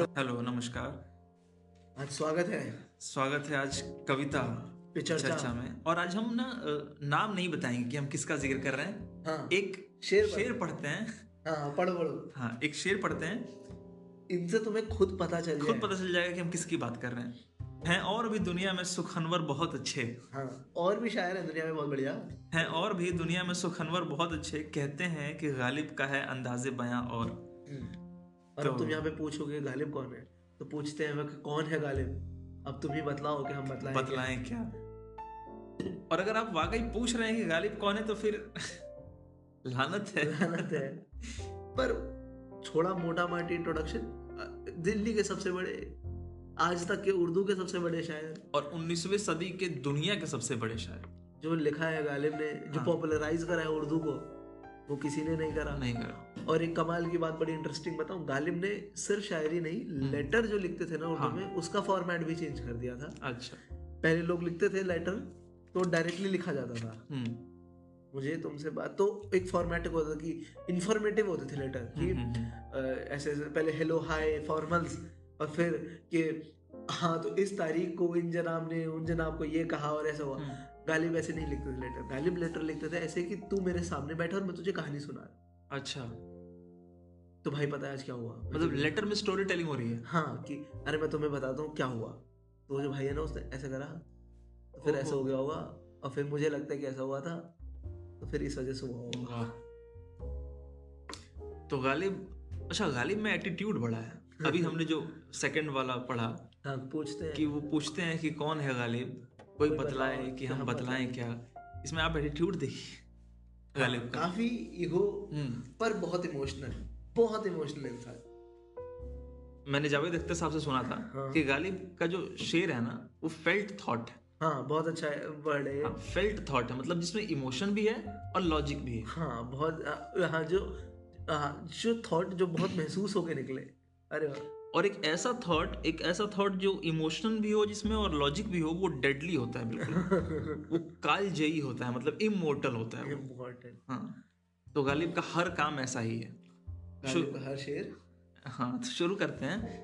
Hello hello नमस्कार। आज स्वागत है। स्वागत है आज कविता चर्चा। चर्चा में। और आज हम ना नाम नहीं बताएँगे कि हम किसका ज़िक्र कर रहे हैं। हाँ एक शेर शेर पढ़ते हैं। हाँ पढ़ो पढ़ो। हाँ एक शेर पढ़ते हैं। इनसे तुम्हें खुद पता चल खुद पता चल जाएगा कि हम किसकी बात कर रहे हैं। हैं और भी दुनिया में सुखनवर बहुत अच्छे। हाँ और भी शायर है दुनिया में बहुत बढ़िया। हैं और भी दुनिया में सुखनवर बहुत अच्छे। कहते हैं कि गालिब का है अंदाजे बयां और। और अब तुम यहाँ पे पूछोगे गालिब कौन है? तो पूछते हैं कौन है गालिब? अब तुम ही बतलाओ कि हम बतलाएँ बतलाएँ क्या? और अगर आप वाकई पूछ रहे हैं कि गालिब कौन है तो फिर लानत है। लानत है। पर छोड़ा मोटा माटी इंट्रोडक्शन दिल्ली के सबसे बड़े आज तक के उर्दू के सबसे बड़े शायर। और 19वीं सदी के दुनिया के सबसे बड़े शायर। जो लिखा है गालिब ने जो हाँ। पॉपुलराइज करा है उर्दू को वो किसी ने नहीं करा। नहीं करा। और एक कमाल की बात बड़ी इंटरेस्टिंग बताऊँ गालिब ने सिर्फ़ शायरी नहीं लेटर जो लिखते थे ना उर्दू हाँ। में उसका फॉर्मेट भी चेंज कर दिया था। अच्छा। पहले लोग लिखते थे लेटर तो डायरेक्टली लिखा जाता था। हम्म। मुझे तुमसे बात तो एक फॉर्मेट होता था कि इंफॉर्मेटिव होते थे लेटर कि हम्म, हम्म, ऐसे पहले हेलो हाय फॉर्मल्स और फिर कि हाँ तो इस तारीख को इन जनाब ने उन जनाब को ये कहा और ऐसा हुआ। हम्म। गालिब ऐसे नहीं लिखते थे लेटर गालिब लेटर लिखते थे ऐसे कि तू मेरे सामने बैठा और मैं तुझे कहानी सुना। रहा अच्छा। तो भाई पता है आज क्या हुआ? मतलब लेटर में स्टोरी टेलिंग हो रही है? हाँ कि अरे मैं तुम्हें बताता हूँ क्या हुआ। तो जो भाई है ना उसने ऐसा करा तो फिर ऐसा हो गया होगा और फिर मुझे लगता है कि ऐसा हुआ था तो फिर इस वजह से हुआ होगा। तो गालिब अच्छा गालिब में एटीट्यूड बड़ा है। अभी हमने जो सेकंड वाला पढ़ा हाँ पूछते हैं। कि वो पूछते हैं कि कौन है गालिब? कोई बतलाए कि हम बतलाएँ क्या? इसमें आप एटीट्यूड देखिए। गालिब का। काफ़ी ईगो हम्म। पर बहुत इमोशनल बहुत इमोशनल इंसान। मैंने जावेद अख्तर साहब से सुना था हाँ। कि गालिब का जो शेर है ना वो फेल्ट थॉट है। हाँ बहुत अच्छा वर्ड है ये। फेल्ट थॉट है मतलब जिसमें इमोशन भी है और लॉजिक भी है। हाँ बहुत हाँ जो हाँ, जो थॉट जो बहुत महसूस होके निकले। अरे वाह। और एक ऐसा थॉट एक ऐसा थॉट जो इमोशनल भी हो जिसमें और लॉजिक भी हो वो डेडली होता है बिल्कुल। वो काल जयी होता है मतलब इमोर्टल होता है वो। इम्पोर्टेंट हाँ। तो गालिब का हर काम ऐसा ही है। हर शेर? हाँ तो शुरू करते हैं।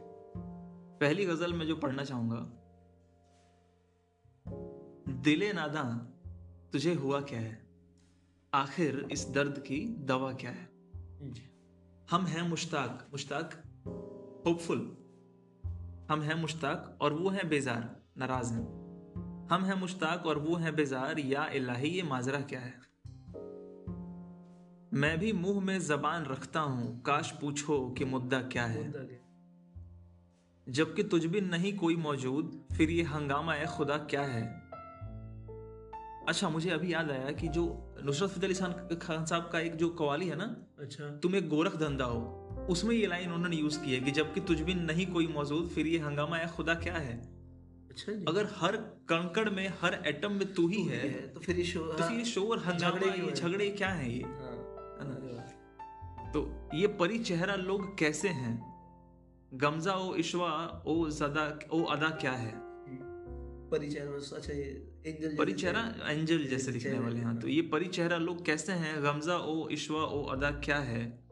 पहली गज़ल में जो पढ़ना चाहूँगा। दिले नादा तुझे हुआ क्या है? आखिर इस दर्द की दवा क्या है? हम हैं मुश्ताक। मुश्ताक होपफुल हम हैं मुश्ताक और वो हैं बेजार नाराज़ हैं। हम हैं मुश्ताक और वो हैं बेजार या इलाही ये माजरा क्या है? मैं भी मुँह में जबान रखता हूँ काश पूछो कि मुद्दा क्या है? जबकि तुझ भी नहीं कोई मौजूद फिर ये हंगामा है खुदा क्या है? अच्छा मुझे अभी याद आया कि जो नुसरत फतेह अली खान खान साहब का एक जो कवाली है ना अच्छा। तुम एक गोरख धंधा हो। उसमें ये लाइन उन्होंने यूज़ की है कि जबकि तुझ भी नहीं कोई मौजूद फिर ये हंगामा है खुदा क्या है? अच्छा अगर हर कंकड़ में हर एटम में तू ही है है, तो फिर ये शो तो फिर ये शोर हंगामा झगड़े ये झगड़े क्या है ये? हाँ, है वाह। तो ये परी चेहरा लोग कैसे हैं? गमजा ओ इशवा ओ जदा ओ अदा क्या है? परिचय में अच्छा एंजल परी चेहरा एंजल जैसे दिखने वाले हैं तो ये परी चेहरा लोग कैसे हैं? गमजा ओ इशवा ओ अदा क्या है?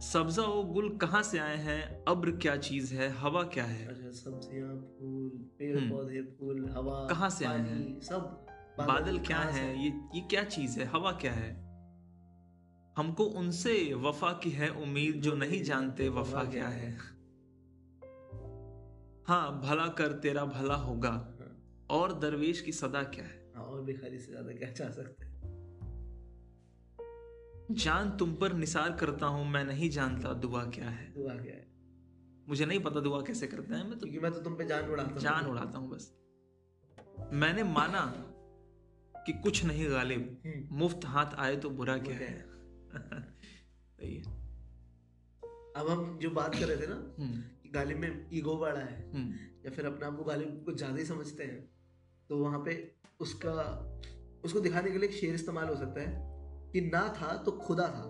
सब्जा ओ गुल कहाँ से आए हैं? अब्र क्या चीज़ है? हवा क्या है? अच्छा सब्ज़ियाँ फूल पेड़ हम्म। पौधे फूल हवा कहाँ से आए हैं? सब। बादल क्या है? ये ये क्या चीज़ है? हवा क्या है? हमको उनसे वफा की है उम्मीद जो नहीं जानते वफा क्या है। हाँ भला कर तेरा भला होगा। हाँ, और दरवेश की सदा क्या है? हाँ, और भिखारी से ज़्यादा क्या चाह सकते हैं? जान तुम पर निसार करता हूँ मैं नहीं जानता दुआ क्या है। दुआ क्या है? मुझे नहीं पता दुआ कैसे करते हैं मैं तो क्योंकि मैं तो तुम पे जान उड़ाता हूँ। जान उड़ाता हूँ बस। मैंने माना कि कुछ नहीं गालिब हम्म, मुफ़्त हाथ आए तो बुरा क्या है? है? अब हम जो बात कर रहे थे ना हम्म, कि गालिब में ईगो बड़ा है हम्म, या फिर अपने आप को गालिब को ज़्यादा ही समझते हैं तो वहाँ पे उसका उसको दिखाने के लिए एक शेर इस्तेमाल हो सकता है। कि ना था तो खुदा था।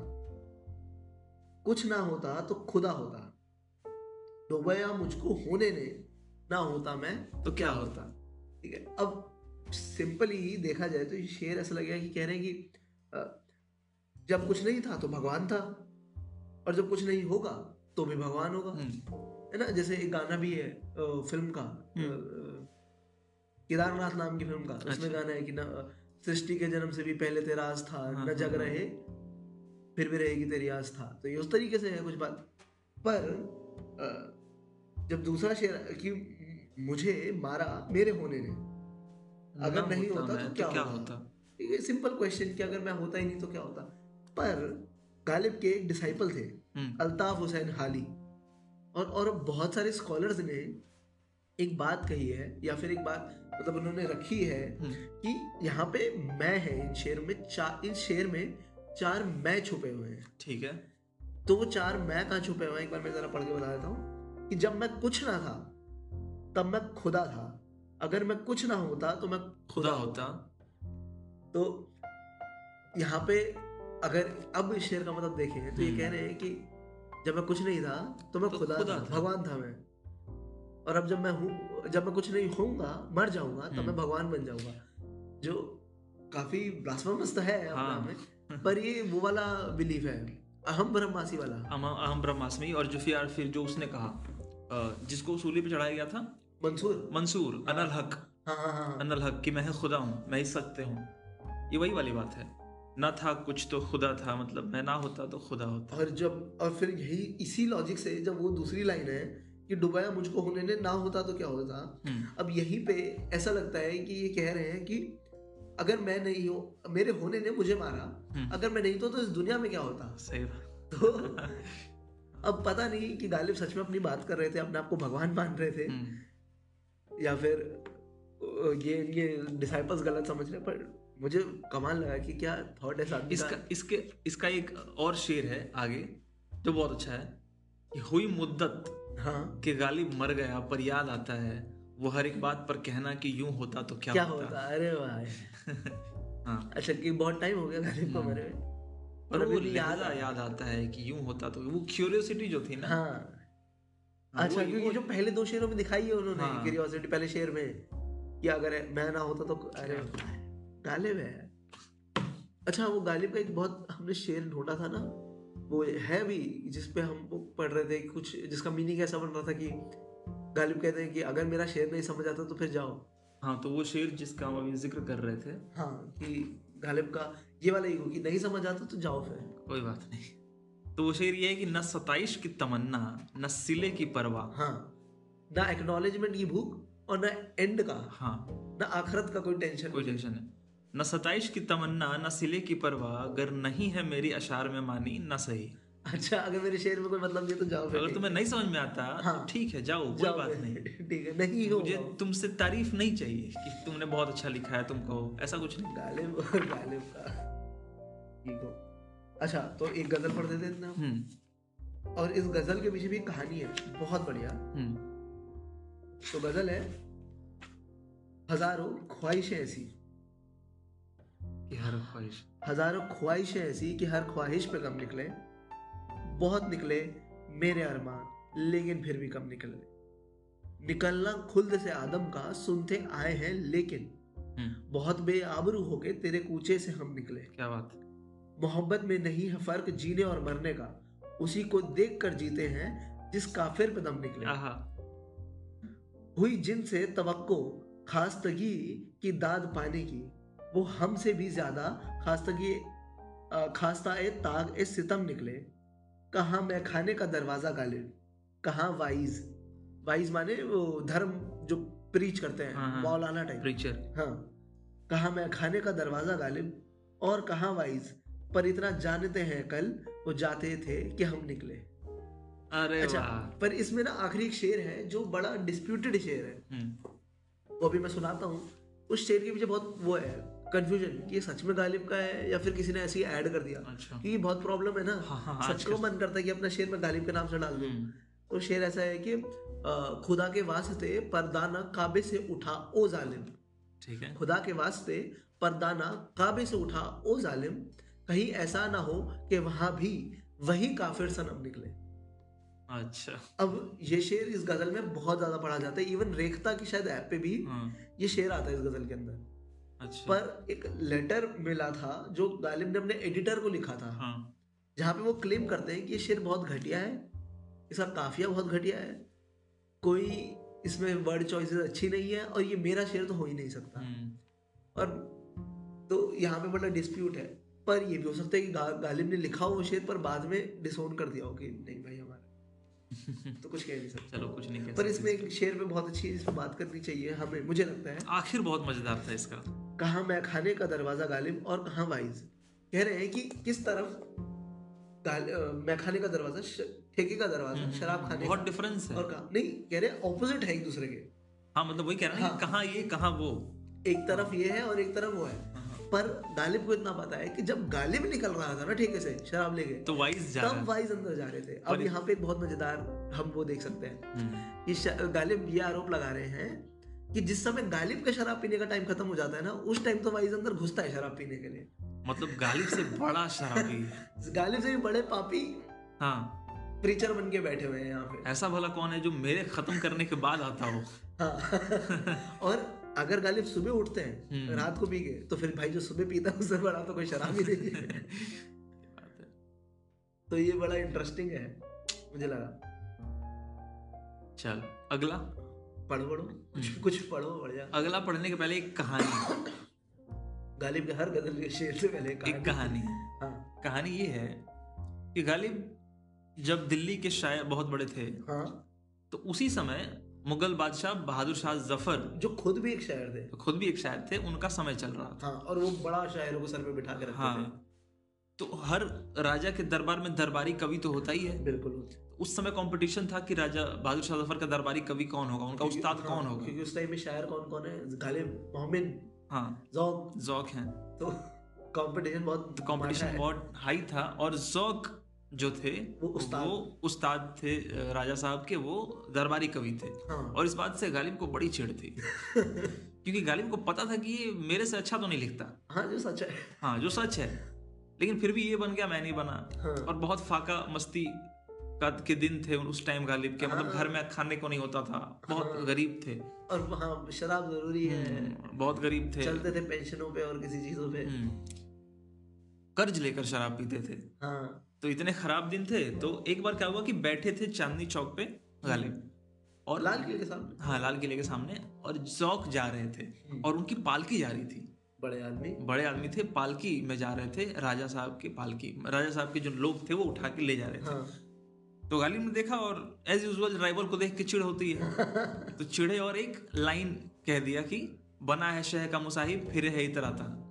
कुछ ना होता तो खुदा होता। डुबया मुझको होने ने ना होता मैं तो क्या होता? ठीक है अब सिंपली देखा जाए तो ये शेर ऐसा लगेगा कि कह रहे हैं कि जब कुछ नहीं था तो भगवान था और जब कुछ नहीं होगा तो भी भगवान होगा। हम्म, है ना? जैसे एक गाना भी है फ़िल्म का केदारनाथ नाम की फ़िल्म का उसमें अच्छा। गाना है कि ना सृष्टि के जन्म से भी पहले तेरा आस था हाँ, न जग हाँ, रहे फिर भी रहेगी तेरी आस था तो ये उस तरीके से है कुछ बात। पर जब दूसरा शेर कि मुझे मारा मेरे होने ने अगर नहीं होता मैं तो क्या क्या होता? होता? ये सिंपल क्वेश्चन कि अगर मैं होता ही नहीं तो क्या होता? पर गालिब के एक डिसाइपल थे हम्म, अल्ताफ हुसैन हाली। और और बहुत सारे स्कॉलर्स ने एक बात कही है या फिर एक बात मतलब उन्होंने रखी है हम्म, कि यहाँ पे मैं है इन शेर में चार इन शेर में चार मैं छुपे हुए हैं। ठीक है। तो वो चार मैं कहाँ छुपे हुए हैं? एक बार मैं जरा पढ़ के बता देता हूँ कि जब मैं कुछ ना था तब मैं खुदा था। अगर मैं कुछ ना होता तो मैं खुदा होता। तो यहाँ पे अगर अब इस शेर का मतलब देखें तो ये हम्म। कह रहे हैं कि जब मैं कुछ नहीं था तो मैं तो खुदा, खुदा था। भगवान था मैं। और अब जब मैं हूँ जब मैं कुछ नहीं होऊँगा मर जाऊँगा तब मैं हम्म। भगवान बन जाऊँगा जो काफ़ी ब्लास्फेमस तो है अपने हाँ। में पर ये वो वाला बिलीफ है अहम ब्रह्मासी वाला। अहम अहम ब्रह्मास्मि और जो फिर फिर जो उसने कहा जिसको सूली पे चढ़ाया गया था? मंसूर। मंसूर अनल हक। हाँ हाँ हाँ हाँ। अनल हक कि मैं खुदा हूँ मैं ही सत्य हूँ। ये वही वाली बात है। ना था कुछ तो खुदा था मतलब मैं ना होता तो खुदा होता। और जब और फिर यही इसी लॉजिक से जब वो दूसरी लाइन है कि डुबाया मुझको होने ने ना होता तो क्या होता? हम्म, अब यहीं पे ऐसा लगता है कि ये कह रहे हैं कि अगर मैं नहीं हूँ मेरे होने ने मुझे मारा हम्म। अगर मैं नहीं तो, तो इस दुनिया में क्या होता? सही बात। तो अब पता नहीं कि गालिब सच में अपनी बात कर रहे थे अपने आप को भगवान मान रहे थे हम्म, या फिर ये ये डिसाइपल्स गलत समझ रहे पर मुझे कमाल लगा कि क्या थॉट है साथ इसका इसके इसका एक और शेर है आगे जो बहुत अच्छा है कि हुई मुद्दत। हाँ। कि गालिब मर गया पर याद आता है वो हर एक बात पर कहना कि यूँ होता तो क्या, क्या होता? होता? अरे भाई। हाँ। अच्छा कि बहुत टाइम हो गया गालिब को मरे पर पर वो लहजा याद आता है कि यूँ होता तो वो क्यूरियोसिटी जो थी ना। हाँ। हाँ, अच्छा क्योंकि जो पहले दो शेरों में दिखाई है उन्होंने हाँ। क्यूरियोसिटी पहले शेर में कि अगर मैं ना होता तो अरे गालिब है। अच्छा वो गालिब का एक बहुत हमने शेर ढूंढा था ना वो है भी जिसपे हम पढ़ रहे थे कुछ जिसका मीनिंग ऐसा बन रहा था कि गालिब कहते हैं कि अगर मेरा शेर नहीं समझ आता तो फिर जाओ। हाँ तो वो शेर जिसका हम अभी ज़िक्र कर रहे थे। हाँ कि गालिब का ये वाला ईगो कि नहीं समझ आता तो जाओ फिर। कोई बात नहीं। तो वो शेर ये है कि न सताइश की तमन्ना न सिले की परवाह। हाँ ना एक्नॉलेजमेंट की भूख और ना एंड का। हाँ। ना आखरत का कोई टेंशन कोई टेंशन है न सताइश की तमन्ना न सिले की परवाह अगर नहीं है मेरी अशार में मानी न सही। अच्छा अगर मेरे शेर में कोई मतलब नहीं तो जाओ अगर तुम्हें नहीं समझ में आता हाँ। तो ठीक है जाओ कोई बात नहीं। ठीक है नहीं हो मुझे तुमसे तारीफ़ नहीं चाहिए कि तुमने बहुत अच्छा लिखा है तुम कहो ऐसा कुछ नहीं। गालिब गालिब का। ईगो अच्छा तो एक गज़ल पढ़ देते हैं ना हम्म। और इस गज़ल के पीछे भी कहानी है बहुत बढ़िया। हम्म। तो गज़ल है हज़ारों ख्वाहिशें ऐसी। कि हर ख्वाहिश। हज़ारों ख्वाहिशें ऐसी कि हर ख्वाहिश पे कम निकले बहुत निकले मेरे अरमान लेकिन फिर भी कम निकले। निकलना खुल्द से आदम का सुनते आए हैं लेकिन हम्म। बहुत बेआबरू होके तेरे कूचे से हम निकले। क्या बात? मोहब्बत में नहीं है फ़र्क जीने और मरने का उसी को देख कर जीते हैं जिस काफिर पे दम निकले। हुई जिन से तवक्को खास्तगी की दाद पाने की वो हमसे भी ज़्यादा खास्तगी की खास्ता ए ताग ए सितम निकले। कहाँ मैं खाने का दरवाज़ा गालिब कहाँ वाइज? वाइज माने वो धर्म जो प्रीच करते हैं हाँ, हाँ। मौलाना टाइप। प्रीचर। हाँ। कहा मैं खाने का दरवाज़ा गालिब और कहा वाइज? पर इतना जानते हैं कल वो जाते थे कि हम निकले। अरे अच्छा पर इसमें ना आखिरी एक शेर है जो बड़ा डिस्प्यूटेड शेर है। हम्म। वो अभी मैं सुनाता हूँ। उस शेर के पीछे बहुत वो है। कंफ्यूजन कि ये सच में गालिब का है या फिर किसी ने ऐसे ही ऐड कर दिया? अच्छा। क्योंकि बहुत प्रॉब्लम है ना। हाँ, हाँ, हाँ, सच को मन करता है कि अपना शेर में गालिब के नाम से डाल दूँ। हम्म। तो शेर ऐसा है कि खुदा के वास्ते परदाना काबे से उठा ओ जालिम। ठीक है। खुदा के वास्ते परदाना काबे से उठा ओ जालिम। कहीं ऐसा ना हो कि वहाँ भी वही काफिर सनम निकले। अच्छा। अब ये शेर इस गज़ल में बहुत ज़्यादा पढ़ा जाता है। इवन रेखता की शायद ऐप पे भी हाँ। ये शेर आता है इस गज़ल के अंदर। अच्छा। पर एक लेटर मिला था जो गालिब ने अपने एडिटर को लिखा था। हाँ। जहाँ पे वो क्लेम करते हैं कि ये शेर बहुत घटिया है इसका काफिया बहुत घटिया है कोई इसमें वर्ड चॉइसेस अच्छी नहीं है और ये मेरा शेर तो हो ही नहीं सकता। हम्म, और तो यहाँ पे बड़ा डिस्प्यूट है। पर ये भी हो सकता है कि गा, गालिब ने लिखा हो वो शेर पर बाद में डिसोन कर दिया हो कि नहीं भाई हमारा। तो कुछ कह नहीं सकता। चलो कुछ नहीं कह पर इसमें एक शेर पे बहुत अच्छी इस पे बात करनी चाहिए हमें मुझे लगता है। आखिर बहुत मज़ेदार था इसका। कहाँ मैं खाने का दरवाज़ा गालिब और कहाँ वाइज? कह रहे हैं कि किस तरफ़ मैं खाने का दरवाज़ा ठेके का दरवाज़ा शराब खाने हम्म, बहुत डिफरेंस है। और कहाँ नहीं कह रहे ऑपोजिट है एक दूसरे के। हाँ मतलब वही कह रहे हैं हाँ। कहाँ ये कहाँ वो? एक तरफ़ ये है और एक तरफ़ वो है। हाँ, पर गालिब को इतना पता है कि जब गालिब निकल रहा था ना ठेके से शराब लेके तो वाइज जा तब वाइज अंदर जा रहे थे। अब यहाँ पे एक बहुत मज़ेदार हम वो देख सकते हैं हम्म, कि गालिब ये आरोप लगा रहे हैं कि जिस समय गालिब का शराब पीने का टाइम खत्म हो जाता है ना उस टाइम तो वाइज अंदर घुसता है शराब पीने के लिए। मतलब गालिब से बड़ा शराबी गालिब से भी बड़े पापी हाँ। प्रीचर बन के बैठे हुए हैं यहाँ पे। ऐसा भला कौन है जो मेरे खत्म करने के बाद आता हो? हाँ। और अगर गालिब सुबह उठते हैं हम्म। रात को पी के तो फिर भाई जो सुबह पीता है उससे बड़ा तो कोई शराब ही नहीं है। तो ये बड़ा इंटरेस्टिंग है मुझे लगा। चल अगला। पढ़ो पढ़ो। कुछ हम्म। कुछ पढ़ो बढ़ जा। अगला पढ़ने के पहले एक कहानी। गालिब के हर गज़ल के शेर से पहले एक कहानी। हाँ। कहानी ये है कि गालिब जब दिल्ली के शायर बहुत बड़े थे हाँ। तो उसी समय मुगल बादशाह बहादुर शाह ज़फ़र जो खुद भी एक शायर थे। खुद भी एक शायर थे उनका समय चल रहा था। हाँ और वो बड़ा शायरों को सर पे बिठा के रखते हाँ। तो हर राजा के दरबार में दरबारी कवि तो होता ही है। बिल्कुल उस समय कंपटीशन था कि राजा बहादुर शाह ज़फ़र का दरबारी कवि कौन होगा उनका उस्ताद हाँ, कौन होगा? क्योंकि उस टाइम में शायर कौन कौन है? गालिब मोहम्मद हाँ। जौक। जौक है। तो कंपटीशन बहुत तो कंपटीशन बहुत हाई था और जौक जो थे वो उस्ताद। वो उस्ताद थे राजा साहब के वो दरबारी कवि थे। हाँ। और इस बात से गालिब को बड़ी चिढ़ थी। क्योंकि गालिब को पता था कि ये मेरे से अच्छा तो नहीं लिखता। हाँ जो सच है। हाँ जो सच है। लेकिन फिर भी ये बन गया मैं नहीं बना। हाँ। और बहुत फाका मस्ती का के दिन थे उस टाइम गालिब के। मतलब घर में खाने को नहीं होता था। बहुत हाँ। गरीब थे। और हाँ शराब ज़रूरी है। हम्म, बहुत गरीब थे। चलते थे पेंशनों पे और किसी चीज़ों पे। हम्म, कर्ज लेकर शराब पीते थे। हाँ। तो इतने खराब दिन थे तो एक बार क्या हुआ कि बैठे थे चांदनी चौक पे गालिब। और लाल किले के सामने? हाँ लाल किले के सामने। और जौक जा रहे थे। हम्म। और उनकी पालकी जा रही थी। बड़े आदमी। बड़े आदमी थे पालकी में जा रहे थे राजा साहब की पालकी। राजा साहब के जो लोग थे वो उठा के ले जा रहे थे। हाँ। तो गालिब ने देखा और एज यूजुअल ड्राइवर को देख के चिड़ होती है। तो चिड़े और एक लाइन कह दिया कि बना है शह का मुसाहिब फिर है इतराता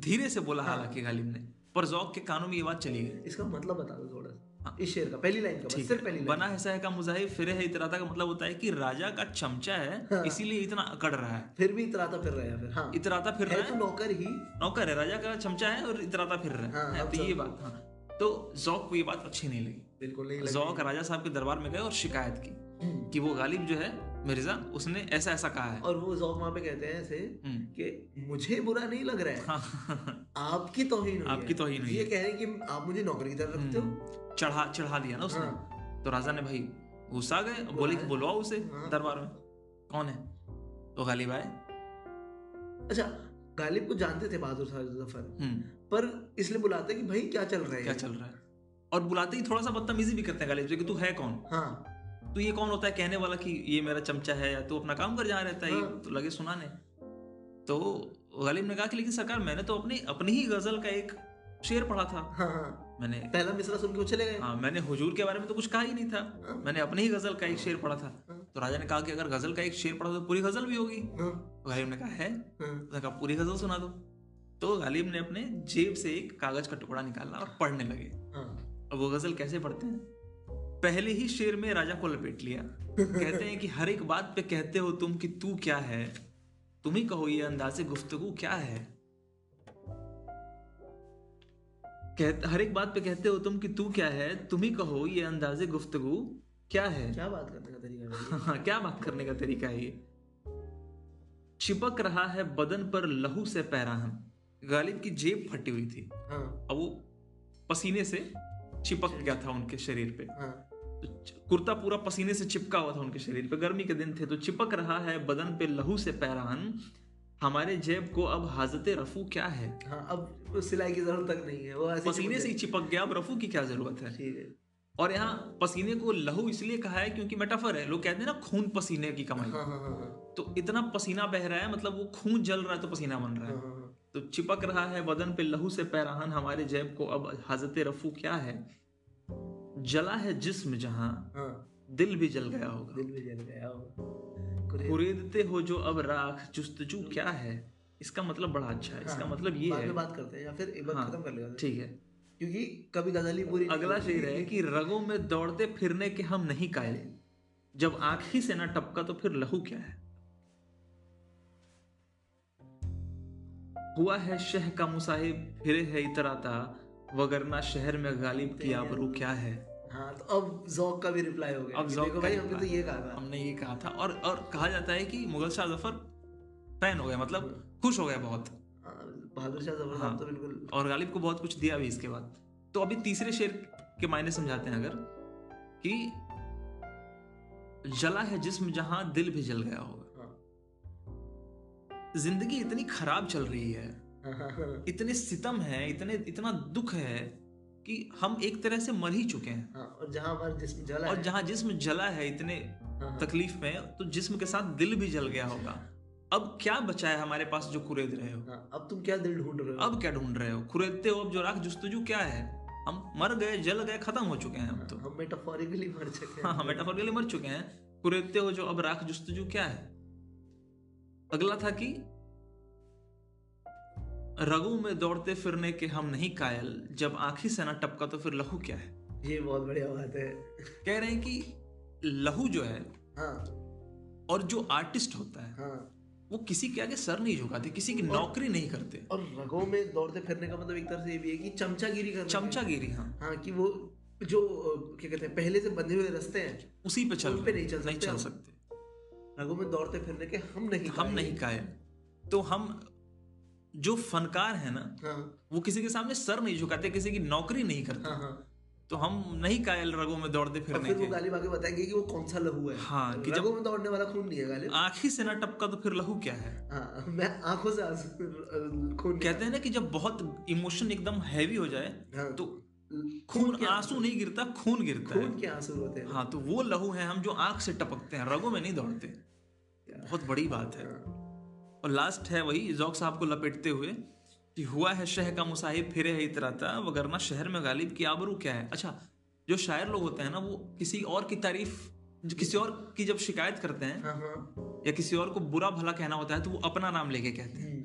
धीरे से बोला हालाँकि गालिब ने पर जौक के कानों में ये बात चली गई। इसका मतलब बता दो थोड़ा सा। हाँ। इस शेर का पहली लाइन का बस सिर्फ़ पहली लाइन बना है का मुजाहिब फिर है इतराता का मतलब होता है कि राजा का चमचा है हाँ। इसीलिए इतना अकड़ रहा है। फिर भी इतराता फिर रहा है फिर हाँ। इतराता फिर है रहा तो नौकर ही। नौकर है राजा का चमचा है और इतराता फिर रहा हाँ, है तो ये बात हाँ। तो जौक को ये बात अच्छी नहीं लगी। बिल्कुल नहीं जौक राजा साहब के दरबार में गए और शिकायत की हम्म। कि वो गालिब जो है मिर्ज़ा उसने ऐसा ऐसा कहा है। और वो जौक वहाँ पे कहते हैं ऐसे हम्म, कि मुझे बुरा नहीं लग रहा है। हाँ, आपकी तौहीन हुई आपकी। तौहीन हुई ये कह रहे कि आप मुझे नौकरी की तरह रखते हो। हम्म, चढ़ा चढ़ा दिया ना उसने। हाँ। तो राजा ने भाई गुस्सा गए बोले कि बुलवाओ उसे हाँ। दरबार में। कौन है? तो गालिब आए। अच्छा गालिब को जानते थे बहादुर शाह ज़फ़र। हम्म, पर इसलिए बुलाते कि भाई क्या चल रहा है? क्या चल रहा है? और बुलाते ही थोड़ा सा बदतमीजी भी करते हैं गालिब से कि तू है कौन? हाँ। तो ये कौन होता है कहने वाला कि ये मेरा चमचा है या तू अपना काम कर जहाँ रहता है? ये हाँ। तो लगे सुनाने। तो गालिब ने कहा कि लेकिन सरकार मैंने तो अपनी अपनी ही गज़ल का एक शेर पढ़ा था। हाँ हाँ। मैंने पहला मिसरा सुन के चले गए। हाँ मैंने हुजूर के बारे में तो कुछ कहा ही नहीं था। हाँ। मैंने अपनी ही गज़ल का एक शेर पढ़ा था। हाँ। तो राजा ने कहा कि अगर गज़ल का एक शेर पढ़ा तो पूरी गज़ल भी होगी। तो गालिब ने कहा है? उसने कहा पूरी गज़ल सुना दो। तो गालिब ने अपने जेब से एक कागज़ का टुकड़ा निकाला और पढ़ने लगे। अब वो गज़ल कैसे पढ़ते हैं? पहले ही शेर में राजा को लपेट लिया। कहते हैं कि हर एक बात पे कहते हो तुम कि तू क्या है? तुम ही कहो ये अंदाजे गुफ्तगू क्या है? कहते हर एक बात पे कहते हो तुम कि तू क्या है? तुम ही कहो ये अंदाजे गुफ्तगू क्या है? क्या बात करने का तरीका है हाँ, क्या बात करने का तरीका है ये? चिपक रहा है बदन पर लहू से पैराहन गालिब की जेब फटी हुई थी। हाँ। अब वो पसीने से चिपक गया था उनके शरीर पे। हाँ। कुर्ता पूरा पसीने से चिपका हुआ था उनके शरीर पे। गर्मी के दिन थे तो चिपक रहा है बदन पे लहू से पैराहन हमारे जेब को अब हाजत रफू क्या है? हाँ अब सिलाई की ज़रूरत तक नहीं है वो ऐसे पसीने से ही चिपक गया अब रफू की क्या ज़रूरत है? ठीक है। और यहाँ पसीने को लहू इसलिए कहा है क्योंकि मेटाफर है लोग कहते हैं ना खून पसीने की कमाई। हाँ हाँ हाँ हाँ। तो इतना पसीना बह रहा है मतलब वो खून जल रहा है तो पसीना बन रहा हाँ, है हाँ, हाँ। तो चिपक रहा है बदन पे लहू से पैराहन हमारे जैब को अब हाजत रफू क्या है? जला है जिस्म जहाँ हाँ। दिल भी जल गया होगा। दिल भी जल गया होगा। कुरेदते हो जो अब राख जुस्तजू क्या है? इसका मतलब बड़ा अच्छा है। इसका हाँ, मतलब ये है। बात करते हैं या फिर एक बार हाँ, खत्म कर लेगा। ठीक है। क्योंकि कभी गज़ल पूरी अगला। शेर है कि रगों में दौड़ते फिरने के हम नहीं कायल। जब आँख ही से ना टपका तो फिर लहू क्या है? हुआ है शह का मुसाहिब फिरे है इतराता। वगरना शहर में गालिब की आबरू क्या है? हाँ तो अब जौक का भी रिप्लाई हो गया। अब ज़ौक़ भाई हमने तो ये कहा था। हमने ये कहा था। और और कहा जाता है कि मुगल शाह ज़फ़र फ़ैन हो गया मतलब खुश हो गया बहुत। हाँ, बहादुर शाह ज़फ़र हाँ। तो बिल्कुल और गालिब को बहुत कुछ दिया भी इसके बाद। तो अभी तीसरे शेर के मायने समझाते हैं अगर कि जला है जिस्म जहाँ दिल भी जल गया होगा। हाँ। ज़िंदगी इतनी खराब चल रही है। इतने सितम है इतने इतना दुख है कि हम एक तरह से मर ही चुके हैं। हाँ और जहाँ हमारा जिस्म जला और है। जहाँ जिस्म जला है इतने हाँ, हाँ, तकलीफ़ में तो जिस्म के साथ दिल भी जल गया होगा। अब क्या बचा है हमारे पास जो कुरेद रहे हो? हाँ, अब तुम क्या दिल ढूंढ रहे हो? अब क्या ढूंढ रहे हो? कुरेदते हो अब जो राख जुस्तजू क्या है? हम मर गए जल गए खत्म हो चुके हैं हम तो। हम मेटाफोरिकली मर चुके हाँ। हैं हाँ मेटाफोरिकली मर चुके हैं। कुरेदते हो जो अब राख जुस्तजू क्या है? अगला था कि रगों में दौड़ते फिरने के हम नहीं कायल जब आंखी से ना टपका तो फिर लहू क्या है? ये बहुत बढ़िया बात है। कह रहे हैं कि लहू जो है हाँ। और जो आर्टिस्ट होता है हाँ। वो किसी के आगे सर नहीं झुकाते किसी की नौकरी नहीं करते। और रगों में दौड़ते फिरने का मतलब एक तरह से ये भी है कि चमचागिरी करना। चमचागिरी हाँ। हाँ कि वो जो क्या कहते हैं पहले से बंधे हुए रास्ते हैं उसी पे चल पे नहीं चल नहीं सकते चल सकते। रगों में दौड़ते फिरने के हम नहीं हम नहीं कायल। तो हम जो फनकार है ना हाँ। वो किसी के सामने सर नहीं झुकाते किसी की नौकरी नहीं करते। हाँ हाँ। तो हम नहीं कायल रगों में दौड़ते फिरने फिर वो के। गालिब आगे बताएँगे कि वो कौन सा लहू है। हाँ, कि जब- रगों में दौड़ने वाला खून नहीं है गालिब। आंखी से ना टपका तो फिर लहू क्या है? हाँ मैं आँखों से खून कहते हैं ना कि जब बहुत इमोशन एकदम हैवी हो जाए हाँ। तो खून आँसू नहीं गिरता खून गिरता है। खून के आँसू होते हैं। हाँ तो वो लहू है हम जो आँख से टपकते हैं रगों में नहीं दौड़ते। बहुत बड़ी बात हाँ। और लास्ट है वही जौक साहब को लपेटते हुए कि हुआ है शह का मुसाहिब फिरे है इतराता वगरना शहर में गालिब की आबरू क्या है? अच्छा जो शायर लोग होते हैं ना वो किसी और की तारीफ़ जो किसी और की जब शिकायत करते हैं हाँ हाँ। या किसी और को बुरा भला कहना होता है तो वो अपना नाम लेके कहते हैं। हम्म,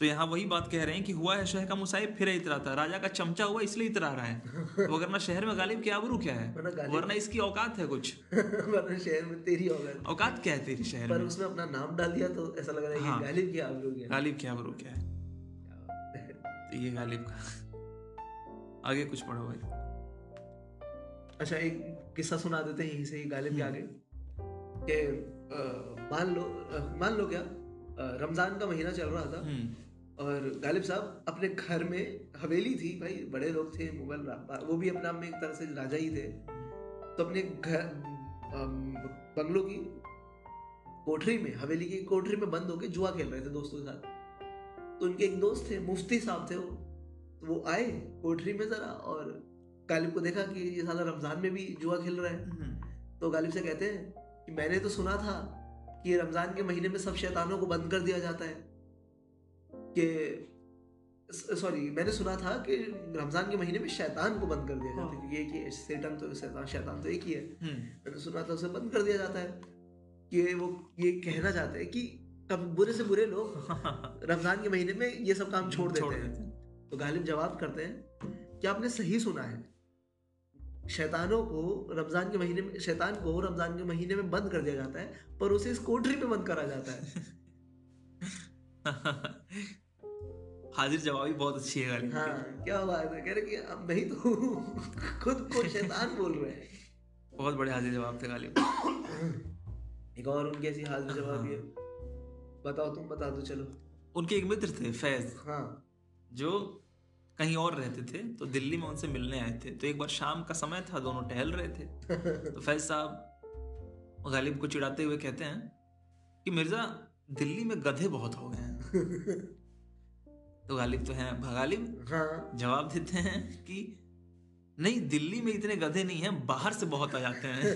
तो यहाँ वही बात कह रहे हैं कि हुआ है शहर का मुसाहिब फिर इतराता राजा का चमचा हुआ इसलिए इतरा रहा है। वगरना शहर में गालिब की आबरू क्या है? वरना इसकी औकात है कुछ। वरना शहर में तेरी होगा औकात क्या है तेरी शहर पर में? उसमें अपना नाम डाल दिया तो ऐसा लग रहा है हाँ। गालिब की आबरू गया गालिब की आबरू क्या है? तो ये गालिब का। आगे कुछ पढ़ो भाई। अच्छा एक किस्सा सुना देते हैं यहीं से ही गालिब हम्म। के आगे। कि मान लो मान लो क्या रमज़ान का महीना चल रहा था। हम्म। और गालिब साहब अपने घर में हवेली थी भाई बड़े लोग थे मुगल वो भी अपने आप में एक तरह से राजा ही थे। तो अपने घर बंगलों की कोठरी में हवेली की कोठरी में बंद होके जुआ खेल रहे थे दोस्तों के साथ। तो उनके एक दोस्त थे मुफ्ती साहब थे वो। तो वो आए कोठरी में जरा और गालिब को देखा कि ये साला रमज़ान में भी जुआ खेल रहा है। हम्म, तो गालिब से कहते हैं कि मैंने तो सुना था कि रमज़ान के महीने में सब शैतानों को बंद कर दिया जाता है। कि सॉरी मैंने सुना था कि रमज़ान के महीने में शैतान को बंद कर दिया जाता है हाँ। क्योंकि एक ही है शैतान तो शैतान शैतान तो एक ही है। हम्म, मैंने सुना था उसे बंद कर दिया जाता है कि वो ये कहना चाहते हैं कि कब बुरे से बुरे लोग रमज़ान के महीने में ये सब काम छोड़ देते हैं। तो गालिब जवाब करते हैं कि आपने सही सुना है? शैतानों को रमज़ान के महीने में शैतान को रमज़ान के महीने में बंद कर दिया जाता है पर उसे इस कोठरी में बंद करा जाता है। हाजिर जवाबी बहुत अच्छी है गालिब हाँ। क्या बात है? कह रहे कि अब नहीं तो खुद को शैतान बोल रहे हैं। बहुत बड़े हाजिर जवाब थे गालिब। एक और उनकी ऐसी हाजिर जवाब है। बताओ तुम बता दो चलो। उनके एक मित्र थे फैज। हाँ। जो कहीं और रहते थे तो दिल्ली में उनसे मिलने आए थे। तो एक बार शाम का समय था दोनों टहल रहे थे। तो फैज साहब गालिब को चिढ़ाते हुए कहते हैं कि मिर्ज़ा दिल्ली में गधे बहुत हो गए हैं। तो गालिब तो है। गालिब हाँ। जवाब देते हैं कि नहीं दिल्ली में इतने गधे नहीं हैं बाहर से बहुत आ जाते हैं।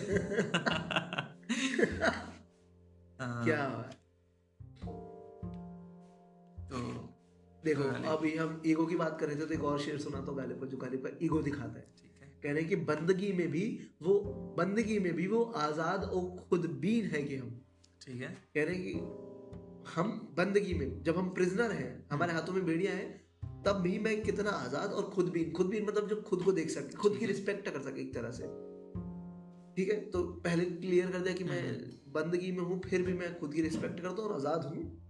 हाँ, क्या तो देखो। अभी हम ईगो की बात कर रहे थे तो एक और शेर सुना तो गालिब का जो गालिब का ईगो दिखाता है। ठीक है। कह रहे हैं कि बंदगी में भी वो बंदगी में भी वो आज़ाद और खुदबीन है कि हम। ठीक है। कह रहे हैं कि हम बंदगी में जब हम प्रिजनर हैं हमारे हाथों में बेड़ियाँ हैं तब भी मैं कितना आज़ाद और खुदबीन खुदबीन मतलब जो खुद को देख सके खुद की रिस्पेक्ट कर सके एक तरह से। ठीक है? तो पहले क्लियर कर दिया कि मैं बंदगी में हूँ फिर भी मैं खुद की रिस्पेक्ट करता हूँ और आज़ाद हूँ।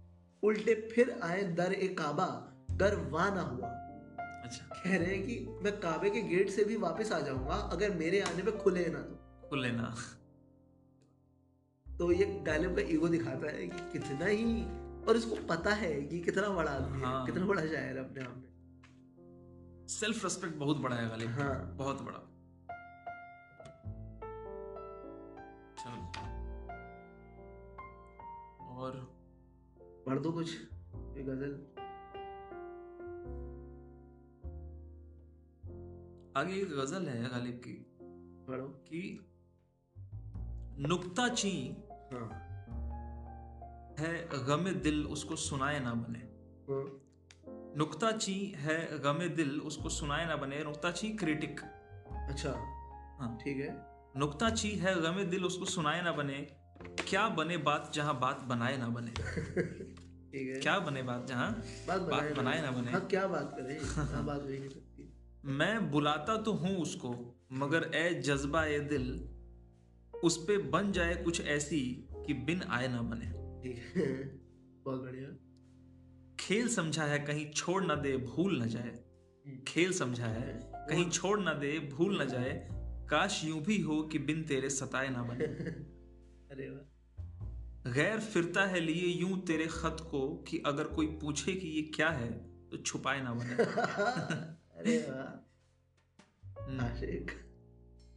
उल्टे फिर आए दर ए काबा गर ना हुआ। अच्छा। कह रहे हैं कि मैं काबे के गेट से भी वापस आ जाऊँगा अगर मेरे आने पे खुले ना तो। खुले लेना तो ये गालिब का ईगो दिखाता है कि कितना ही और इसको पता है कि कितना बड़ा आदमी हाँ। है। कितना बड़ा शायर है अपने आप में। सेल्फ रेस्पेक्ट बहुत बड़ा है गालिब। हाँ। बहुत बड़ा। और? पढ़ दो कुछ ये गज़ल। आगे एक गज़ल है गालिब की। पढ़ो। कि नुक्ता ची हाँ है गमे दिल उसको सुनाए ना बने। हाँ, नुक्ता ची है गमे दिल उसको सुनाए ना बने नुक्ता ची क्रिटिक अच्छा हाँ। ठीक है। नुक्ता ची है गमे दिल उसको सुनाए ना बने क्या बने बात जहाँ बात बनाए ना बने? ठीक है। क्या बने बात जहाँ बात बात बनाए ना बने। हाँ क्या बात करें? बात नहीं सकती मैं बुलाता तो हूँ उसको मगर ए जज्बा ए दिल उस पे बन जाए कुछ ऐसी कि बिन आए ना बने। ठीक है। बहुत बढ़िया। खेल समझा है कहीं छोड़ ना दे भूल न जाए। खेल समझा है कहीं छोड़ ना दे भूल ना जाए। काश यूँ भी हो कि बिन तेरे सताए ना बने। अरे वाह। गैर फिरता है लिए यूँ तेरे खत को कि अगर कोई पूछे कि ये क्या है तो छुपाए ना बने। अरे वाह।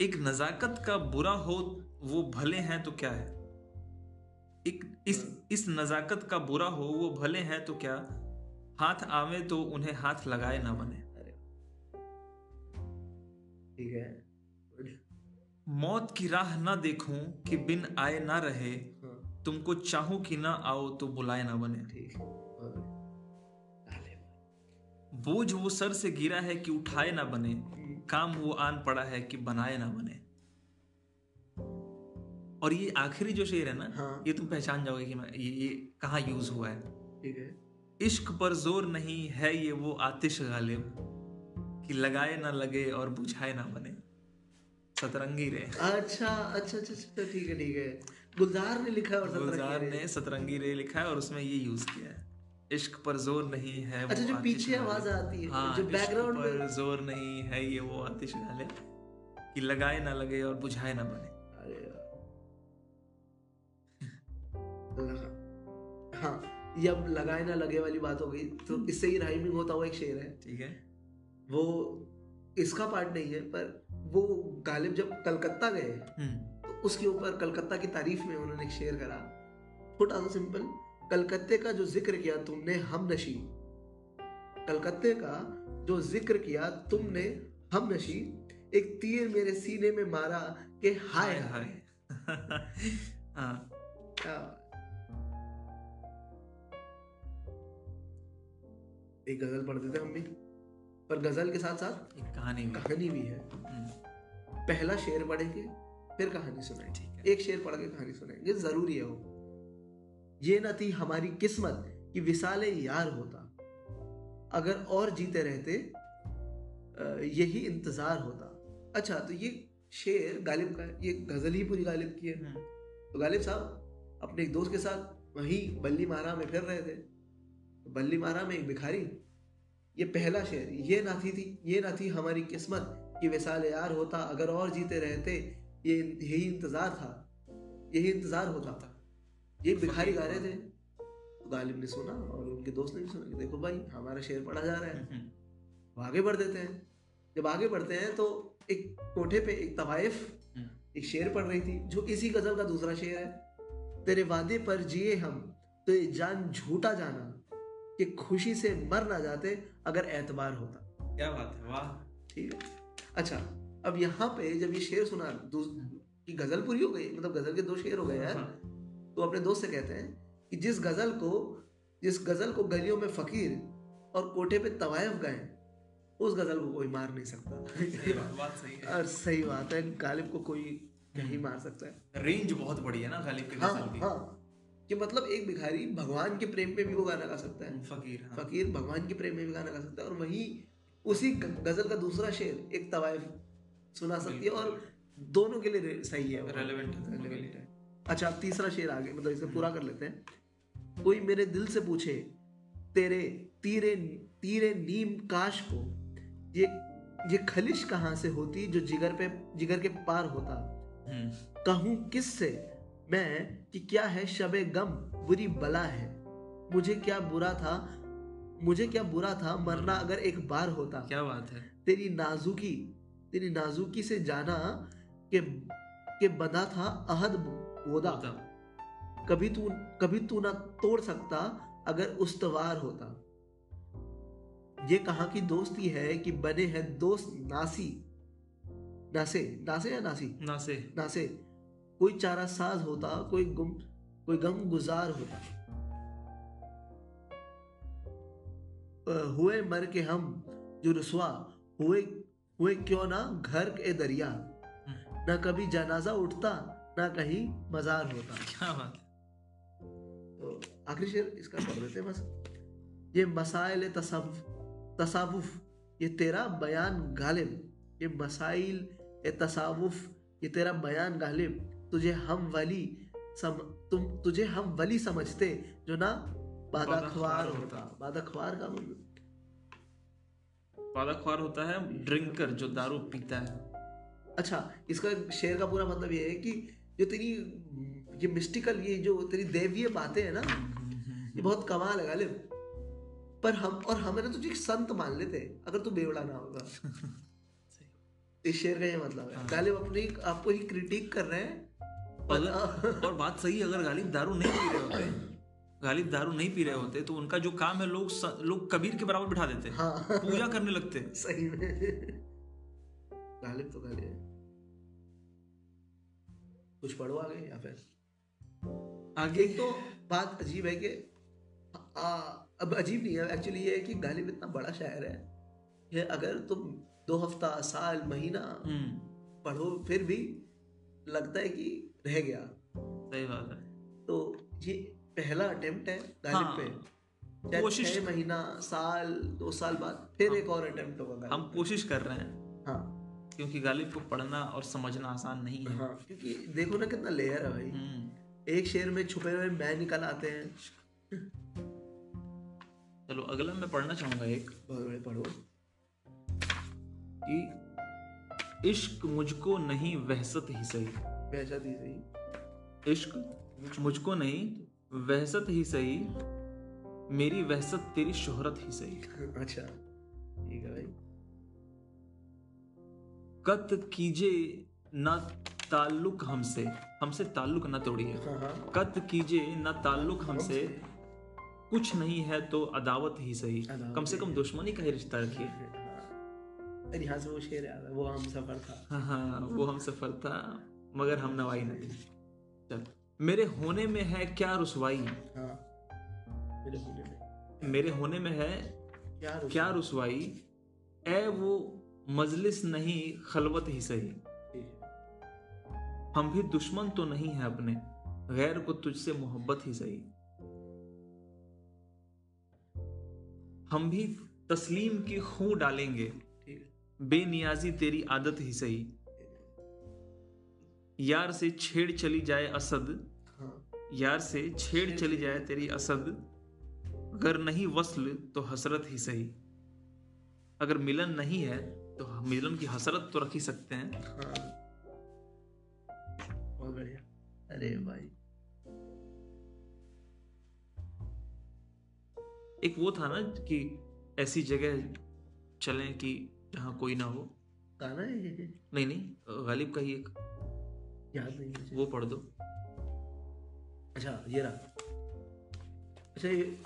एक नजाकत का बुरा हो वो भले हैं तो क्या है? एक इस इस नजाकत का बुरा हो वो भले हैं तो क्या? हाथ आवे तो उन्हें हाथ लगाए ना बने। ठीक है। मौत की राह ना देखूँ कि बिन आए ना रहे हाँ। तुमको चाहूँ कि ना आओ तो बुलाए ना बने। ठीक। बोझ वो सर से गिरा है कि उठाए ना बने काम वो आन पड़ा है कि बनाए ना बने। और ये आखिरी जो शेर है ना हाँ। ये तुम पहचान जाओगे कि मैं ये, ये कहाँ यूज़ हुआ है। ठीक है। इश्क पर ज़ोर नहीं है ये वो आतिश गालिब कि लगाए ना लगे और बुझाए ना बने। सतरंगी रे अच्छा अच्छा अच्छा अच्छा ठीक है ठीक है। गुलजार ने लिखा है और गुलजार ने सतरंगी रे लिखा है और उसमें ये यूज़ किया है। इश्क पर ज़ोर नहीं है वो अच्छा जो पीछे आवाज़ आती है हाँ जो बैकग्राउंड पर ज़ोर नहीं है ये वो आतिश गालिब कि लगाए ना लगे और बुझाए ना बने। अरे। लगा हाँ ये अब लगाए ना लगे वाली बात हो गई तो इससे ही राइमिंग होता हुआ एक शेर है। ठीक है। वो इसका पार्ट नहीं है पर वो गालिब जब कलकत्ता गए हम्म। तो उसके ऊपर कलकत्ता की तारीफ़ में उन्होंने एक शेर करा। छोटा सा सिंपल कलकत्ते का जो ज़िक्र किया तुमने हम नशी कलकत्ते का जो ज़िक्र किया तुमने हम नशी एक तीर मेरे सीने में मारा के हाय हाय एक गज़ल पढ़ते थे हम भी। पर गज़ल के साथ साथ एक कहानी भी। कहानी भी है। हम्म, पहला शेर पढ़ेंगे फिर कहानी सुनाएँगे। ठीक है। एक शेर पढ़ के कहानी सुनाएँगे। ज़रूरी है वो। ये न थी हमारी किस्मत कि विसाले यार होता। अगर और जीते रहते यही इंतज़ार होता। अच्छा तो ये शेर गालिब का ये गज़ल ही पूरी गालिब की है। हम्म, तो गालिब साहब अपने एक दोस्त के साथ वहीं बल्ली मारा में फिर रहे थे। बल्ली मारा में एक भिखारी। ये पहला शेर ये ना थी थी ये ना थी हमारी किस्मत कि विसाल यार होता अगर और जीते रहते ये यही इंतज़ार था यही इंतज़ार होता था। ये भिखारी गा रहे थे। तो गालिब ने सुना और उनके दोस्त ने भी सुना कि देखो भाई हमारा शेर पढ़ा जा रहा है। हम्म, वो आगे बढ़ देते हैं। जब आगे बढ़ते हैं तो एक कोठे पे एक तवाइफ हम्म, एक शेर पढ़ रही थी जो इसी गज़ल का दूसरा शेर है। तेरे वादे पर जिए हम तो ये जान झूठा जाना। कि खुशी से मर ना जाते अगर एतबार होता। क्या बात है वाह। ठीक है? अच्छा अब यहाँ पे जब ये शेर सुना कि गज़ल पूरी हो गई? मतलब गज़ल के दो शेर हो गए यार। हाँ, तो अपने दोस्त से कहते हैं कि जिस गज़ल को जिस गज़ल को गलियों में फकीर और कोठे पे तवायफ गए उस गज़ल को कोई मार नहीं सकता। सही बात बात सही है। और सही बात है गालिब को कोई नहीं मार सकता है। रेंज बहुत बड़ी है ना गालिब के हाँ की। हाँ। कि मतलब एक भिखारी भगवान के प्रेम में भी वो गाना गा सकता है। फकीर हाँ। फकीर भगवान के प्रेम में भी गाना गा सकता है और वही उसी गज़ल का दूसरा शेर एक तवायफ सुना सकती है और दोनों के लिए सही है। है। है। अच्छा तीसरा शेर आगे मतलब इसे पूरा कर लेते हैं। कोई मेरे दिल से पूछे तेरे तीरे तीरे नीम काश को ये ये खलिश कहाँ से होती जो जिगर पे जिगर के पार होता? हम्म, कहूँ किस से मैं कि क्या है शबे गम बुरी बला है। मुझे क्या बुरा था मुझे क्या बुरा था मरना अगर एक बार होता। क्या बात है? तेरी नाजुकी तेरी नाजुकी से जाना के के बंधा था अहद वोदा कभी तू कभी तू ना तोड़ सकता अगर उस्तवार होता। ये कहा की दोस्ती है कि बने हैं दोस्त नासी? नासे नासे या नासी? ना से नासे। कोई चारा साज होता कोई गुम कोई गम गुजार होता। हुए मर के हम जो रुसवा हुए हुए क्यों ना घर के दरिया। ना कभी जनाजा उठता ना कहीं मजार होता। क्या बात तो आखिरी शेर इसका पढ़ हैं बस। ये मसाइल तसव्वुफ तसावुफ ये तेरा बयान गालिब। ये मसाइल ए तसावुफ ये तेरा बयान गालिब। तुझे हम वली सम तुम तुझे हम वली समझते जो ना बादाख्वार बादाख्वार होता। बादाख्वार का मतलब वादाख्वार होता है ड्रिंकर जो दारू पीता है। अच्छा इसका शेर का पूरा मतलब ये है कि जो तेरी ये मिस्टिकल ये जो तेरी देवीय बातें हैं ना ये बहुत कमाल है गालिब। पर हम और हमें ना तुझे एक संत मान लेते अगर तू बेवड़ा ना होगा। इस शेर का ये मतलब है। हाँ। गालिब अपनी आपको ही क्रिटिक कर रहे हैं अगर और बात सही है, अगर गालिब दारू नहीं पी रहे होते गालिब दारू नहीं पी रहे होते तो उनका जो काम है लोग स- लोग कबीर के बराबर बिठा देते हाँ। पूजा करने लगते। सही में। गालिब तो गालिब कुछ पढ़ो आगे या फिर? आगे एक तो बात अजीब है कि आ, अब अजीब नहीं है। एक्चुअली ये है कि गालिब इतना बड़ा शायर है ये अगर तुम दो हफ़्ता साल महीना हम्म। पढ़ो फिर भी लगता है कि रह गया। सही बात है। तो ये पहला अटेम्प्ट है गालिब हाँ, पे। कोशिश- छह महीना साल दो साल बाद फिर हाँ, एक और अटेम्प्ट होगा हम कोशिश कर रहे हैं। हाँ। क्योंकि गालिब को पढ़ना और समझना आसान नहीं है। हाँ क्योंकि देखो ना कितना लेयर है भाई। हम्म, एक शेर में छुपे हुए मैं निकल आते हैं। चलो अगला मैं पढ़ना चाहूँगा एक। पढ़ो कि इश्क मुझको नहीं वहसत ही सही। बेचा दी सही। इश्क? मुझको नहीं वहसत ही सही। मेरी वहसत तेरी शोहरत ही सही। अच्छा ठीक है भाई। कत कीजे न ताल्लुक हमसे। हमसे ताल्लुक न तोड़िए। हाँ हाँ। कत कीजिए ना ताल्लुक हमसे। कुछ नहीं है तो अदावत ही सही। अदावत कम से कम दुश्मनी का ही रिश्ता रखिए। हाँ। अरे यहाँ से वो शेर है वो हम सफ़र था। हाँ हाँ वो हम सफ़र था। मगर हम नवाई नहीं चल मेरे होने में है क्या रुसवाई? हाँ। मेरे होने में। मेरे होने में है क्या रुसवाई? ए वो मजलिस नहीं खलवत ही सही। हम भी दुश्मन तो नहीं है अपने गैर को तुझसे मोहब्बत ही सही। हम भी तस्लीम की खू डालेंगे बेनियाजी तेरी आदत ही सही। यार से छेड़ चली जाए असद। हाँ। यार से छेड़ चली जाए तेरी असद। अगर नहीं वसल तो हसरत ही सही। अगर मिलन नहीं है तो मिलन की हसरत तो रख ही सकते हैं। हाँ। बहुत बढ़िया। अरे भाई। एक वो था ना कि ऐसी जगह चलें कि जहाँ कोई ना हो। गाना है? नहीं नहीं गालिब का ही एक याद नहीं मुझे। वो पढ़ दो। अच्छा ये रहा। अच्छा ये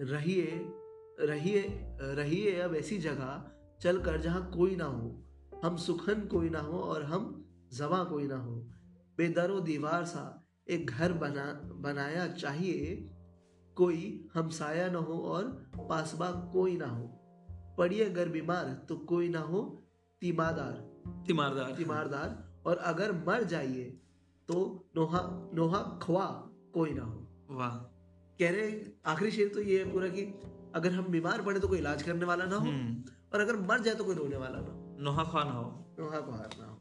रहिए रहिए रहिए अब ऐसी जगह चल कर जहाँ कोई ना हो। हम सुखन कोई ना हो और हम जवा कोई ना हो। बेदरो दीवार सा एक घर बना बनाया चाहिए। कोई हमसाया ना हो और पासबा कोई ना हो। पड़िए अगर बीमार तो कोई ना हो। तीमारदार। तीमारदार। तीमारदार। और अगर मर जाइए तो नोहा नोहा खवा कोई ना हो। वाह। कह रहे आखिरी शेर तो ये है पूरा कि अगर हम बीमार पड़े तो कोई इलाज करने वाला ना हो हम्म। और अगर मर जाए तो कोई रोने वाला ना हो। नोहा खान हो। नोहा बहार ना हो।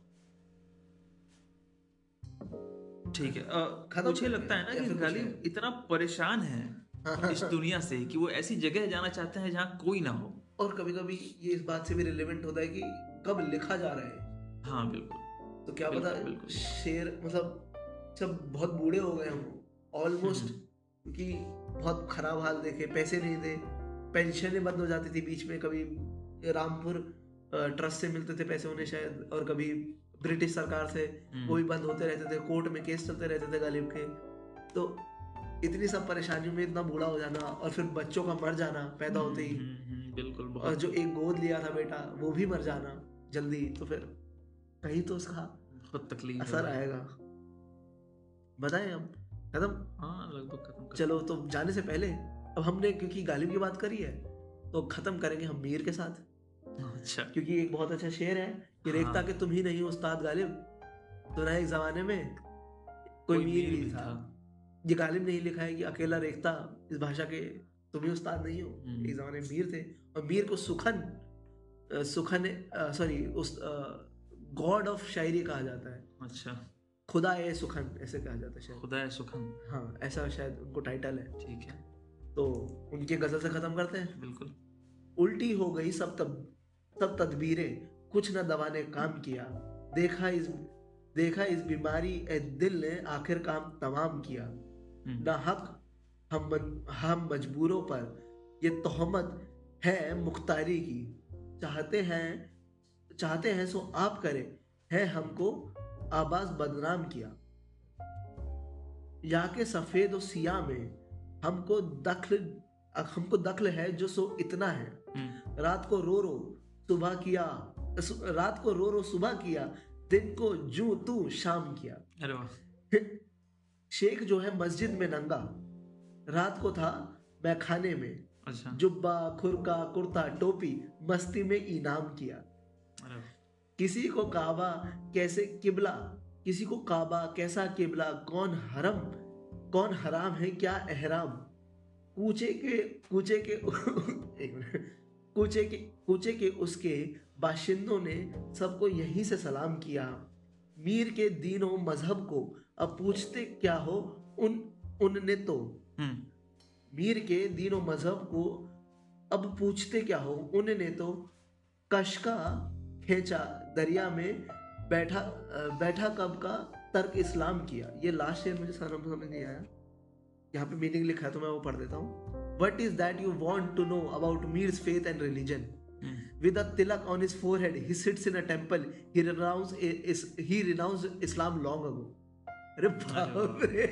ठीक है खत्म मुझे लगता है ना कि गालिब इतना परेशान है इस दुनिया से कि वो ऐसी जगह जाना चाहते हैं जहाँ कोई ना हो। और कभी कभी ये इस बात से भी रिलेवेंट होता है कि कब लिखा जा रहा है। हाँ बिल्कुल। तो क्या पता शेर मतलब जब बहुत बूढ़े हो गए हों। ऑलमोस्ट। क्योंकि बहुत खराब हाल देखे पैसे नहीं थे। पेंशनें बंद हो जाती थी बीच में कभी रामपुर ट्रस्ट से मिलते थे पैसे उन्हें शायद और कभी ब्रिटिश सरकार से हम्म। वो भी बंद होते रहते थे। कोर्ट में केस चलते रहते थे गालिब के। तो इतनी सब परेशानियों में इतना बूढ़ा हो जाना और फिर बच्चों का मर जाना पैदा होते ही। हम्म, हम्म, बिल्कुल और जो एक गोद लिया था बेटा वो भी मर जाना जल्दी तो फिर कहीं तो उसका बहुत तकलीफ़ असर आएगा। बताएँ हम खत्म? हाँ लगभग खत्म चलो तो जाने से पहले अब हमने क्योंकि गालिब की बात करी है तो खत्म करेंगे हम मीर के साथ। अच्छा। क्योंकि एक बहुत अच्छा शेर है कि हाँ। रेखता के तुम ही नहीं हो उस्ताद गालिब। तो ना एक जमाने में कोई कोई मीर भी था। ये गालिब ने ही लिखा है कि अकेला रेखता इस भाषा के तुम ही उस्ताद नहीं हो। हम्म। एक जमाने में मीर थे। और मीर को सुखन सुखन सॉरी उस गॉड ऑफ़ शायरी कहा जाता है। अच्छा। खुदा ए सुखन ऐसे कहा जाता है शायद खुदा है सुखन हाँ ऐसा शायद उनको टाइटल है। ठीक है। तो उनके गज़ल से खत्म करते हैं। बिल्कुल। उल्टी हो गई सब तब सब तदबीरें कुछ न दवा ने काम किया। देखा इस देखा इस बीमारी ए दिल ने आखिर काम तमाम किया। हम्म, ना हक हम हम मजबूरों पर ये तोहमत है मुख्तारी की। चाहते हैं चाहते हैं सो आप करें। है हमको आबाज बदनाम किया। या के सफ़ेद और सिया में हमको दखल हमको दखल है जो सो इतना है। हम्म, रात को रो रो सुबह किया रात को रो रो सुबह किया दिन को जू तू शाम किया। अरे शेख जो है मस्जिद में नंगा। रात को था मैं खाने में। अच्छा। जुब्बा खुरका कुर्ता टोपी मस्ती में इनाम किया। किसी को काबा कैसे किबला किसी को काबा कैसा किबला कौन हरम कौन हराम है क्या एहराम? कूचे के कूचे के एक मिनट कूचे के कूचे के उसके बाशिंदों ने सबको यहीं से सलाम किया। मीर के दीनों मज़हब को अब पूछते क्या हो उन उनने तो। हम्म, मीर के दीनों मज़हब को अब पूछते क्या हो उनने तो कशका खींचा दरिया में बैठा बैठा कब का तर्क इस्लाम किया। ये लास्ट शेर मुझे समझ समझ नहीं आया। यहाँ पे मीनिंग लिखा है तो मैं वो पढ़ देता हूँ। What is that you want to know about मीर्स faith and religion with a tilak on his forehead he sits in a temple. He renounced is he renounced islam long ago. अरे बाप रे।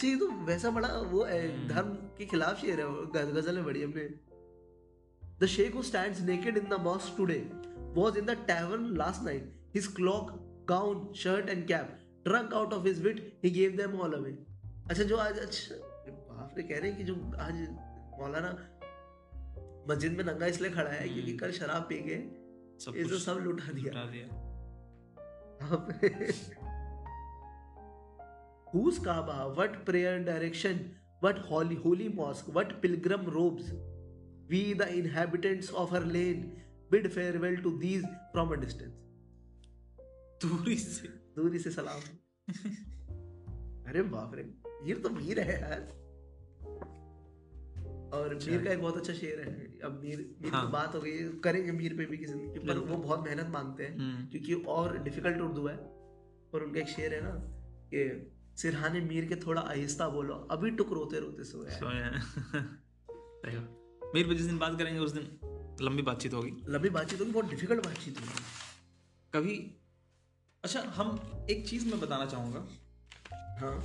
जी तो वैसा बड़ा वो है, हम्म। धर्म के खिलाफ शेर है गज़ल है बड़ी हमने The sheikh who stands naked in the mosque today was in the tavern last night. His cloak, gown, shirt and cap, drunk out of his wit, he gave them all away. अच्छा जो आज अच्छा बाप रे कह रहे हैं कि जो आज मौलाना मस्जिद में नंगा इसलिए खड़ा है क्योंकि हम्म। कल शराब पी के सब इसे कुछ सब लुटा दिया लुटा दिया Whose Kaaba? What prayer direction? What holy holy mosque? What pilgrim robes? We, the inhabitants of her lane, bid farewell to these from a distance. दूरी से दूरी से सलाम। अरे बाप रे ये तो मीर है यार। और मीर का एक बहुत अच्छा शेर है। अब मीर मीर हाँ। बात हो गई करेंगे मीर पे भी किसी दिन पर वो बहुत मेहनत मांगते हैं हम्म, क्योंकि और डिफ़िकल्ट उर्दू है। और उनका एक शेर है ना कि सिरहाने मीर के थोड़ा आहिस्ता बोलो अभी टुक रोते रोते सोए बात। मीर पे जिस दिन बात करेंगे उस दिन लंबी बातचीत होगी। लंबी बातचीत होगी बहुत डिफ़िकल्ट बातचीत होगी। कभी अच्छा हम एक चीज़ मैं बताना चाहूँगा। हाँ।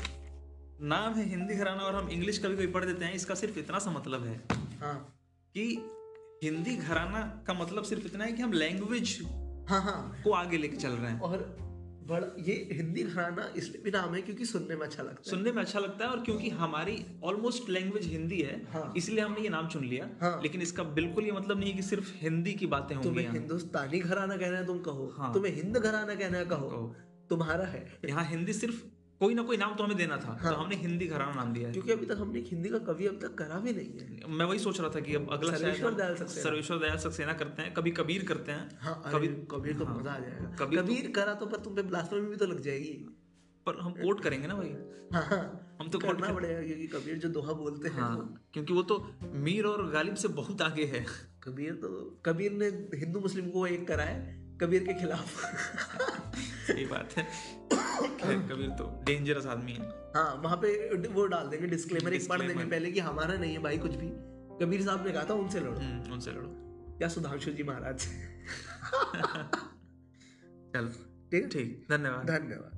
नाम है हिंदी घराना और हम इंग्लिश कभी कभी पढ़ देते हैं इसका सिर्फ़ इतना सा मतलब है हाँ। कि हिंदी घराना का मतलब सिर्फ़ इतना है कि हम लैंग्वेज हाँ हाँ। को आगे लेके चल रहे हैं। और बड़ा ये हिंदी घराना इसलिए भी नाम है क्योंकि सुनने में अच्छा लगता है सुनने में अच्छा लगता है और क्योंकि हमारी ऑलमोस्ट लैंग्वेज हिंदी है हाँ। इसलिए हमने ये नाम चुन लिया हाँ। लेकिन इसका बिल्कुल ये मतलब नहीं है कि सिर्फ़ हिंदी की बातें होंगी तुम्हें हिंदुस्तानी घराना कहना है तुम कहो हाँ। तुम्हें हिंद घराना कहना है कहो कहो। तुम्हारा है यहाँ हिंदी सिर्फ़ कोई ना कोई नाम तो हमें देना था हाँ। तो हमने हिंदी घराना नाम दिया है। क्योंकि अभी तक हमने हिंदी का कवि अब तक करा भी नहीं है। मैं वही सोच रहा था कि अब अगला सर्वेश्वर दयाल सक्सेना। सर्वेश्वर दयाल सक्सेना करते हैं कभी कबीर करते हैं। हाँ कबीर कबीर कबीर हाँ। मज़ा आ जाएगा। कबीर कबीर, तो- करा तो पर तुम पे ब्लास्फेमी भी तो लग जाएगी। पर हम कोट करेंगे ना भाई। हाँ हाँ। हम तो कोट करना पड़ेगा क्योंकि कबीर जो दोहा बोलते हैं हाँ क्योंकि वो तो मीर और गालिब से बहुत आगे है। कबीर तो कबीर ने हिंदू मुस्लिम को एक करा है कबीर के खिलाफ। सही बात है। खैर, कबीर तो डेंजरस आदमी है। हाँ वहाँ पे वो डाल देंगे डिस्क्लेमर एक पढ़ देंगे पहले कि हमारा नहीं है भाई कुछ भी। कबीर साहब ने कहा था उनसे लड़ो। हम्म, उनसे लड़ो। क्या सुधांशु जी महाराज? चल चलो ठीक? ठीक धन्यवाद। धन्यवाद।